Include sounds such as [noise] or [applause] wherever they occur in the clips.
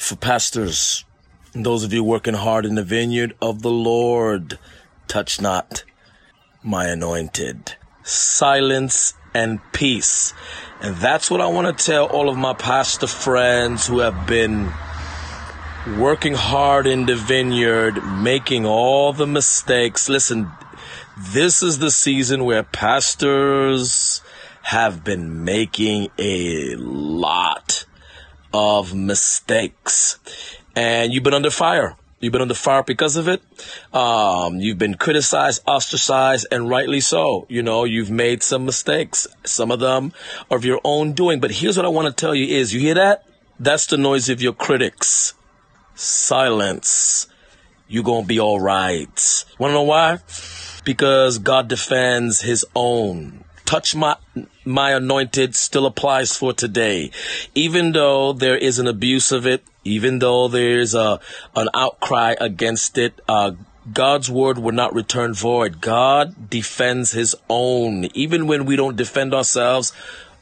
for pastors and those of you working hard in the vineyard of the Lord. Touch not my anointed. Silence and peace. And that's what I want to tell all of my pastor friends who have been working hard in the vineyard, making all the mistakes. Listen, this is the season where pastors have been making a lot of mistakes. And you've been under fire. You've been under fire because of it. Um, you've been criticized, ostracized, and rightly so. You know, you've made some mistakes. Some of them are of your own doing. But here's what I want to tell you is, you hear that? That's the noise of your critics. Silence. You're gonna be alright. Wanna know why? Because God defends his own touch my my anointed still applies for today even though there is an abuse of it even though there's a an outcry against it uh, God's word will not return void. God defends his own, even when we don't defend ourselves,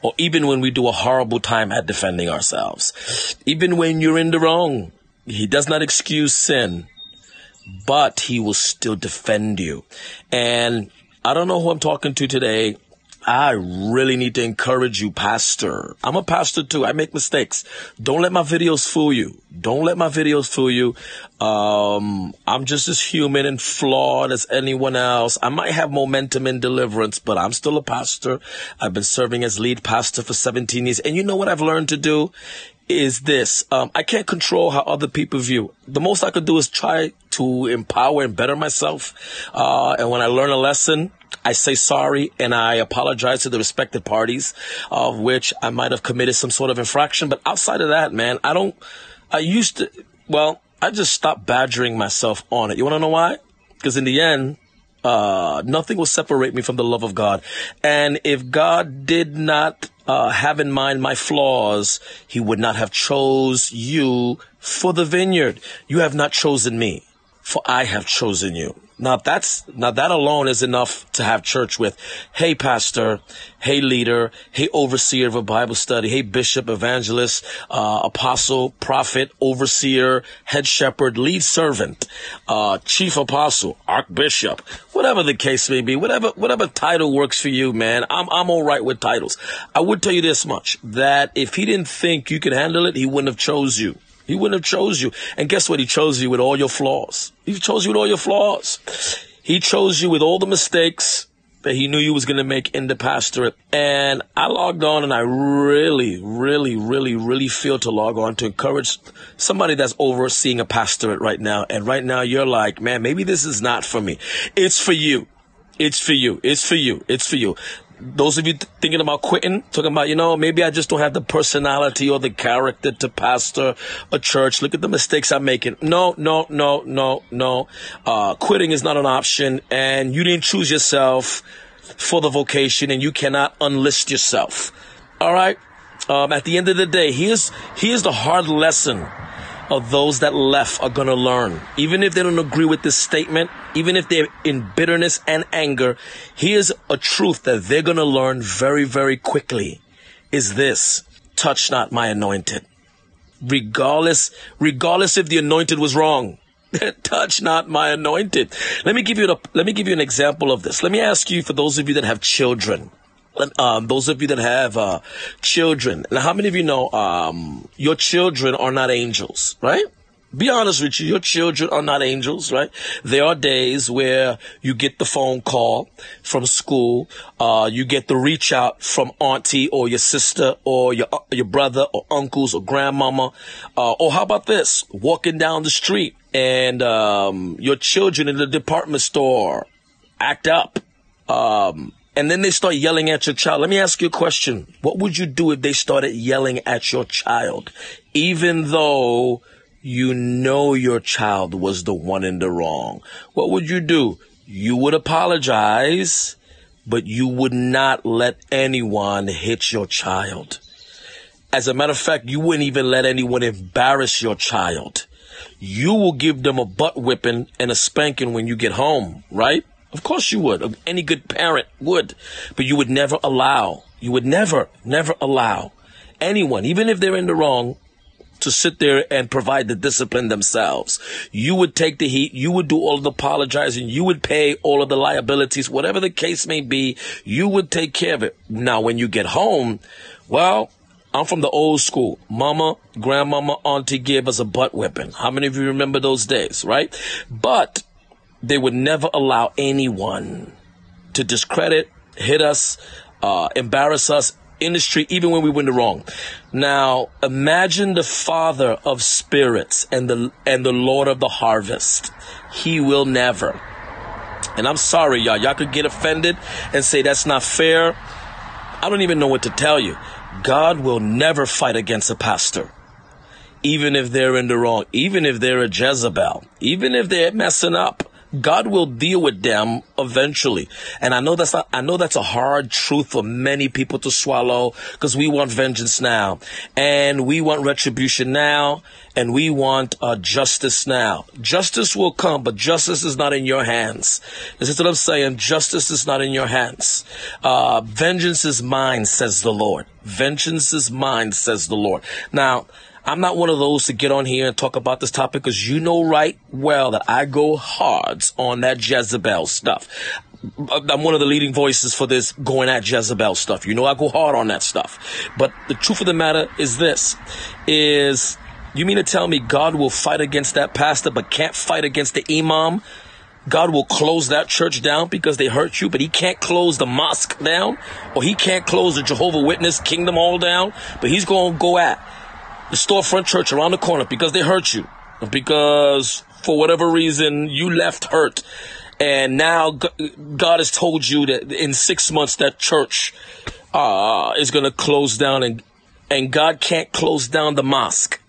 or even when we do a horrible time at defending ourselves. Even when you're in the wrong, he does not excuse sin, but he will still defend you. And I don't know who I'm talking to today. I really need to encourage you, pastor. I'm a pastor too. I make mistakes. Don't let my videos fool you. Don't let my videos fool you. Um, I'm just as human and flawed as anyone else. I might have momentum in deliverance, but I'm still a pastor. I've been serving as lead pastor for 17 years. And you know what I've learned to do? is this. Um, I can't control how other people view. The most I could do is try to empower and better myself. Uh, and when I learn a lesson, I say sorry and I apologize to the respective parties of which I might have committed some sort of infraction. But outside of that, man, I don't, I used to, well, I just stopped badgering myself on it. You want to know why? Because in the end, uh, nothing will separate me from the love of God. And if God did not uh, have in mind my flaws, He would not have chose you for the vineyard. You have not chosen me, for I have chosen you. Now that's, now that alone is enough to have church with. Hey, pastor. Hey, leader. Hey, overseer of a Bible study. Hey, bishop, evangelist, uh, apostle, prophet, overseer, head shepherd, lead servant, uh, chief apostle, archbishop, whatever the case may be, whatever, whatever title works for you, man. I'm, I'm all right with titles. I would tell you this much, that if he didn't think you could handle it, he wouldn't have chose you. He wouldn't have chose you. And guess what? He chose you with all your flaws. He chose you with all your flaws. He chose you with all the mistakes that he knew you was going to make in the pastorate. And I logged on and I really, really, really, really feel to log on to encourage somebody that's overseeing a pastorate right now. And right now you're like, man, maybe this is not for me. It's for you. It's for you. It's for you. It's for you those of you thinking about quitting, talking about, you know, maybe I just don't have the personality or the character to pastor a church. Look at the mistakes I'm making. No, no, no, no, no. Uh, quitting is not an option and you didn't choose yourself for the vocation and you cannot unlist yourself. All right. Um, at the end of the day, here's, here's the hard lesson of those that left are going to learn. Even if they don't agree with this statement, even if they're in bitterness and anger, here's a truth that they're going to learn very, very quickly is this touch not my anointed. regardless, regardless if the anointed was wrong. [laughs] Touch not my anointed. Let me give you a, let me give you an example of this. Let me ask you for those of you that have children. Um, those of you that have uh, children, now how many of you know um, your children are not angels, right? Be honest with you, your children are not angels, right? There are days where you get the phone call from school, uh, you get the reach out from auntie or your sister or your uh, your brother or uncles or grandmama, uh, or how about this? Walking down the street and um, your children in the department store act up. Um, and then they start yelling at your child. Let me ask you a question. What would you do if they started yelling at your child, even though you know your child was the one in the wrong. What would you do? You would apologize, but you would not let anyone hit your child. As a matter of fact, you wouldn't even let anyone embarrass your child. You will give them a butt whipping and a spanking when you get home, right? Of course you would. Any good parent would. But you would never allow, you would never, never allow anyone, even if they're in the wrong, to sit there and provide the discipline themselves. You would take the heat. You would do all of the apologizing. You would pay all of the liabilities, whatever the case may be. You would take care of it. Now, when you get home, well, I'm from the old school. Mama, grandmama, auntie gave us a butt whipping. How many of you remember those days, right? But they would never allow anyone to discredit, hit us, uh, embarrass us, in the street, even when we in the wrong. Now, imagine the father of spirits and the, and the Lord of the harvest. He will never. And I'm sorry, y'all. Y'all could get offended and say that's not fair. I don't even know what to tell you. God will never fight against a pastor. Even if they're in the wrong, even if they're a Jezebel, even if they're messing up. God will deal with them eventually. And I know that's not, I know that's a hard truth for many people to swallow because we want vengeance now and we want retribution now and we want uh, justice now. Justice will come, but justice is not in your hands. This is what I'm saying. Justice is not in your hands. Uh, vengeance is mine, says the Lord. Vengeance is mine, says the Lord. Now, I'm not one of those to get on here and talk about this topic because you know right well that I go hard on that Jezebel stuff. I'm one of the leading voices for this going at Jezebel stuff. You know I go hard on that stuff. But the truth of the matter is this is you mean to tell me God will fight against that pastor but can't fight against the imam? God will close that church down because they hurt you, but he can't close the mosque down or he can't close the Jehovah Witness kingdom hall down, but he's going to go at the storefront church around the corner because they hurt you, because for whatever reason you left hurt. And now God has told you that in six months that church uh, is going to close down, and and God can't close down the mosque.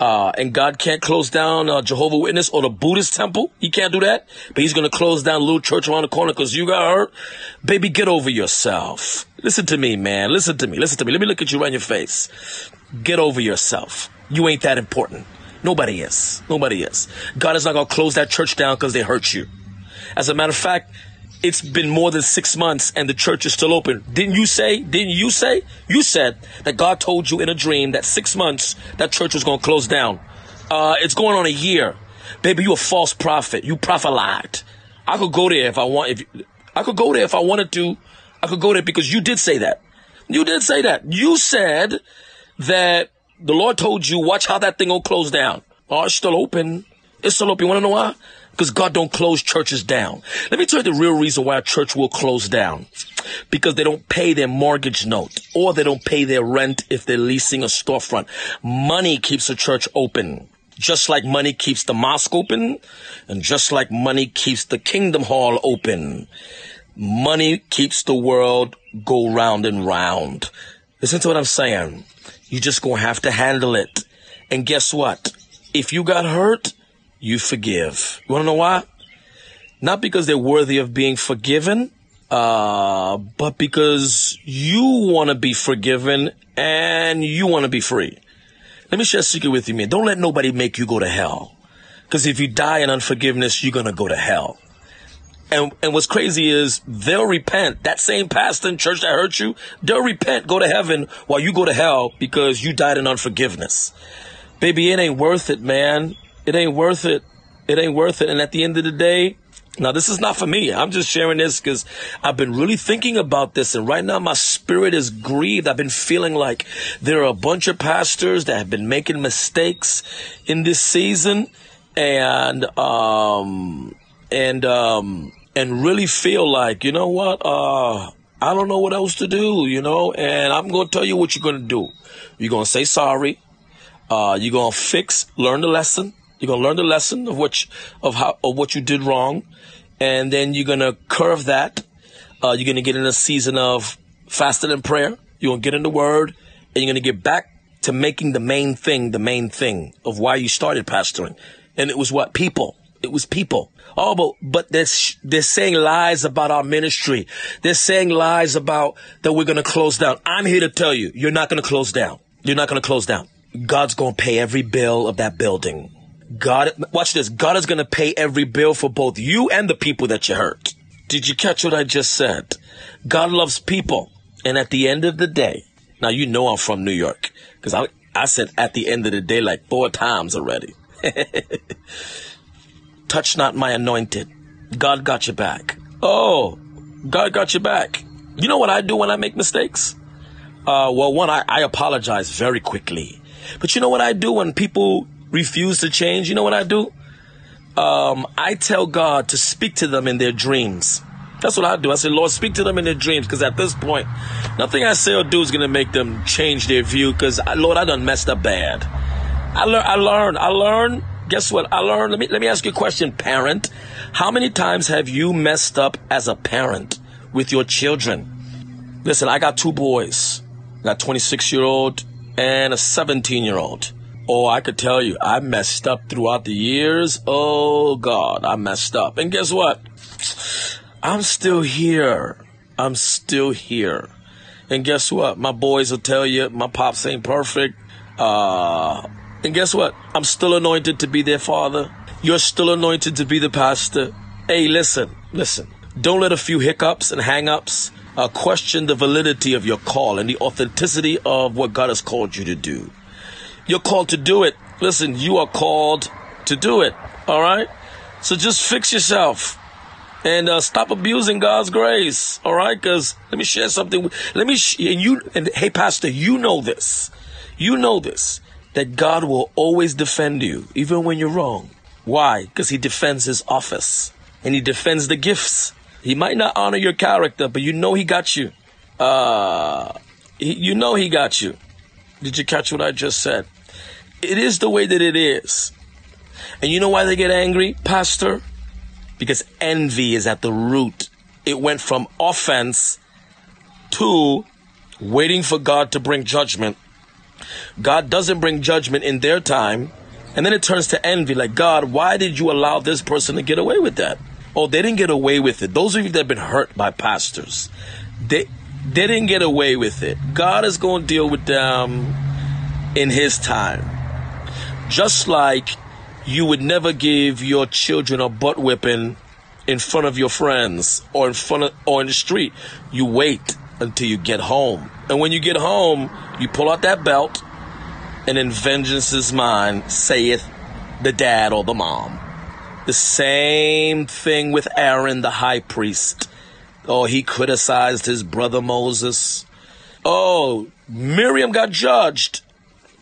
Uh, and God can't close down uh, Jehovah Witness or the Buddhist temple. He can't do that. But He's going to close down a little church around the corner because you got hurt. Baby, get over yourself. Listen to me, man. Listen to me. Listen to me. Let me look at you right in your face. Get over yourself. You ain't that important. Nobody is. Nobody is. God is not going to close that church down because they hurt you. As a matter of fact, it's been more than six months and the church is still open. Didn't you say? Didn't you say? You said that God told you in a dream that six months that church was going to close down. Uh, it's going on a year. Baby, you a false prophet. You prophelied. I could go there if I want. If I could go there if I wanted to. I could go there because you did say that. You did say that. You said that the Lord told you, watch how that thing will close down. Oh, it's still open. It's still open. You want to know why? Because God don't close churches down. Let me tell you the real reason why a church will close down. Because they don't pay their mortgage note or they don't pay their rent if they're leasing a storefront. Money keeps a church open. Just like money keeps the mosque open and just like money keeps the kingdom hall open. Money keeps the world go round and round. Listen to what I'm saying. You just gonna have to handle it. And guess what? If you got hurt, you forgive. You wanna know why? Not because they're worthy of being forgiven, uh, but because you wanna be forgiven and you wanna be free. Let me share a secret with you, man. Don't let nobody make you go to hell. Cause if you die in unforgiveness, you're gonna go to hell. And, and what's crazy is they'll repent. That same pastor in church that hurt you, they'll repent, go to heaven while you go to hell because you died in unforgiveness. baby, it ain't worth it, man. It ain't worth it. It ain't worth it. And at the end of the day, now this is not for me. I'm just sharing this because I've been really thinking about this. And right now my spirit is grieved. I've been feeling like there are a bunch of pastors that have been making mistakes in this season and, um, and, um, and really feel like, you know what? Uh, I don't know what else to do, you know, and I'm going to tell you what you're going to do. You're going to say sorry. Uh, you're going to fix, learn the lesson. You're going to learn the lesson of what, of how, of what you did wrong. And then you're going to curve that. Uh, you're going to get in a season of fasting and prayer. You're going to get in the word and you're going to get back to making the main thing, the main thing of why you started pastoring. And it was what? People. It was people. Oh, but, but they're, they're saying lies about our ministry. They're saying lies about that we're going to close down. I'm here to tell you, you're not going to close down. You're not going to close down. God's going to pay every bill of that building. God, watch this. God is going to pay every bill for both you and the people that you hurt. Did you catch what I just said? God loves people. And at the end of the day, now you know I'm from New York because I, I said at the end of the day like four times already. [laughs] touch not my anointed. God got your back. Oh, God got your back. You know what I do when I make mistakes? Uh, well, one, I, I apologize very quickly. But you know what I do when people refuse to change? You know what I do? Um, I tell God to speak to them in their dreams. That's what I do. I say, Lord, speak to them in their dreams, because at this point, nothing I say or do is going to make them change their view, because, Lord, I done messed up bad. I, learn, I learn, I learn guess what? I learned. Let me let me ask you a question, parent. How many times have you messed up as a parent with your children? Listen, I got two boys. I got 26 year old and a 17 year old. Oh, I could tell you, I messed up throughout the years. Oh God, I messed up. And guess what? I'm still here. I'm still here. And guess what? My boys will tell you my pops ain't perfect. Uh, and guess what? I'm still anointed to be their father. You're still anointed to be the pastor. Hey, listen, listen. Don't let a few hiccups and hangups uh, question the validity of your call and the authenticity of what God has called you to do. You're called to do it. Listen, you are called to do it. All right? So just fix yourself and uh, stop abusing God's grace. All right? Because let me share something. Let me, sh- and you, and hey, Pastor, you know this. You know this that God will always defend you, even when you're wrong. Why? Because He defends His office and He defends the gifts. He might not honor your character, but you know He got you. Uh, he, you know He got you. Did you catch what I just said? It is the way that it is. And you know why they get angry, Pastor? Because envy is at the root. It went from offense to waiting for God to bring judgment God doesn't bring judgment in their time. And then it turns to envy like, God, why did you allow this person to get away with that? Oh, they didn't get away with it. Those of you that have been hurt by pastors, they, they didn't get away with it. God is going to deal with them in His time. Just like you would never give your children a butt whipping in front of your friends or in front of, or in the street. You wait until you get home. And when you get home, you pull out that belt, and in vengeance is mine, saith the dad or the mom. The same thing with Aaron the high priest. Oh, he criticized his brother Moses. Oh, Miriam got judged.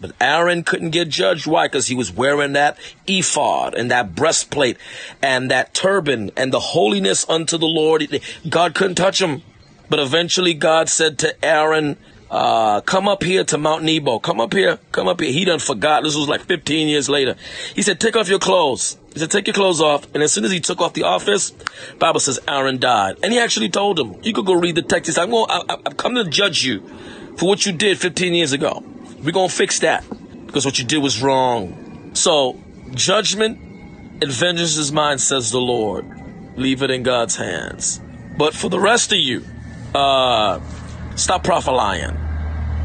But Aaron couldn't get judged. Why? Because he was wearing that ephod and that breastplate and that turban and the holiness unto the Lord. God couldn't touch him. But eventually God said to Aaron, uh, come up here to Mount Nebo. Come up here. Come up here. He done forgot. This was like 15 years later. He said, take off your clothes. He said, take your clothes off. And as soon as he took off the office, Bible says Aaron died. And he actually told him, you could go read the text. I'm going, I, I've come to judge you for what you did 15 years ago. We're going to fix that because what you did was wrong. So judgment and vengeance is mine, says the Lord. Leave it in God's hands. But for the rest of you, uh, stop prophesying.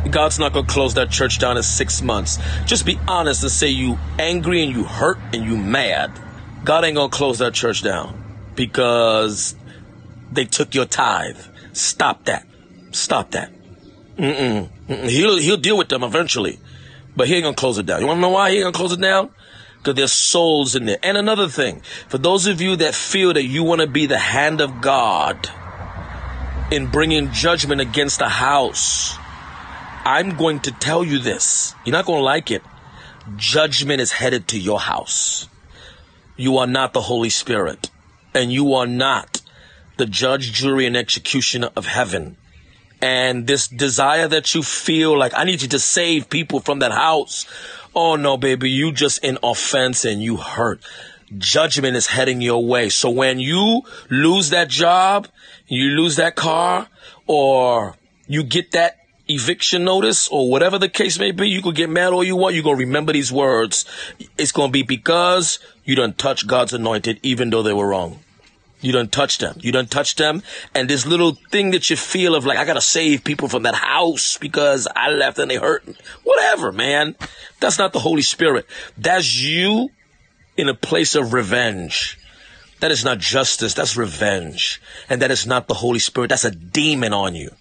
God's not going to close that church down in six months. Just be honest and say you angry and you hurt and you mad. God ain't going to close that church down because they took your tithe. Stop that. Stop that. Mm-mm. Mm-mm. He'll, he'll deal with them eventually. But he ain't gonna close it down. You wanna know why he ain't gonna close it down? Because there's souls in there. And another thing, for those of you that feel that you wanna be the hand of God in bringing judgment against a house, I'm going to tell you this. You're not gonna like it. Judgment is headed to your house. You are not the Holy Spirit. And you are not the judge, jury, and executioner of heaven. And this desire that you feel like, I need you to save people from that house. Oh no, baby, you just in offense and you hurt. Judgment is heading your way. So when you lose that job, you lose that car, or you get that eviction notice or whatever the case may be, you could get mad all you want. You're going to remember these words. It's going to be because you don't touch God's anointed, even though they were wrong. You don't touch them. You don't touch them. And this little thing that you feel of like, I got to save people from that house because I left and they hurt. Whatever, man. That's not the Holy Spirit. That's you in a place of revenge. That is not justice. That's revenge. And that is not the Holy Spirit. That's a demon on you.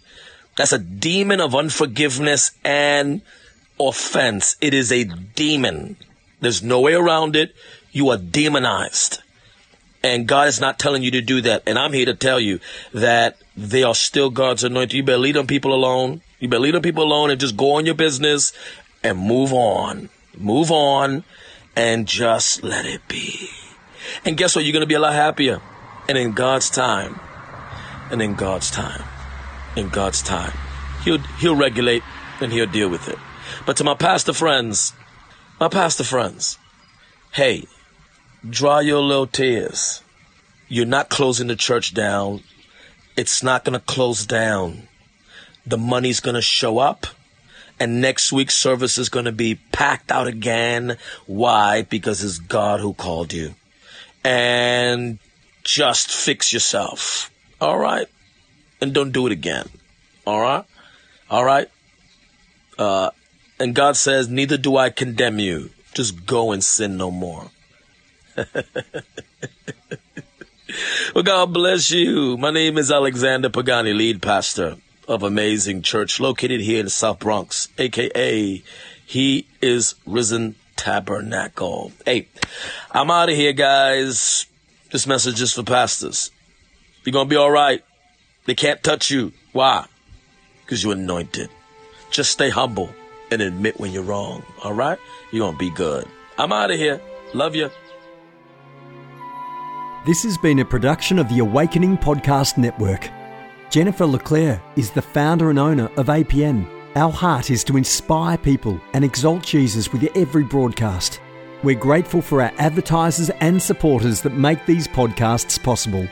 That's a demon of unforgiveness and offense. It is a demon. There's no way around it. You are demonized. And God is not telling you to do that. And I'm here to tell you that they are still God's anointed. You better leave them people alone. You better leave them people alone and just go on your business and move on. Move on and just let it be. And guess what? You're going to be a lot happier. And in God's time, and in God's time, in God's time, He'll, He'll regulate and He'll deal with it. But to my pastor friends, my pastor friends, hey, dry your little tears. You're not closing the church down. It's not going to close down. The money's going to show up. And next week's service is going to be packed out again. Why? Because it's God who called you. And just fix yourself. All right? And don't do it again. All right? All right? Uh, and God says, Neither do I condemn you. Just go and sin no more. [laughs] well, God bless you. My name is Alexander Pagani, lead pastor of Amazing Church, located here in the South Bronx, aka He is Risen Tabernacle. Hey, I'm out of here, guys. This message is for pastors. You're gonna be all right. They can't touch you. Why? Because you're anointed. Just stay humble and admit when you're wrong. All right? You're gonna be good. I'm out of here. Love you. This has been a production of the Awakening Podcast Network. Jennifer LeClaire is the founder and owner of APN. Our heart is to inspire people and exalt Jesus with every broadcast. We're grateful for our advertisers and supporters that make these podcasts possible.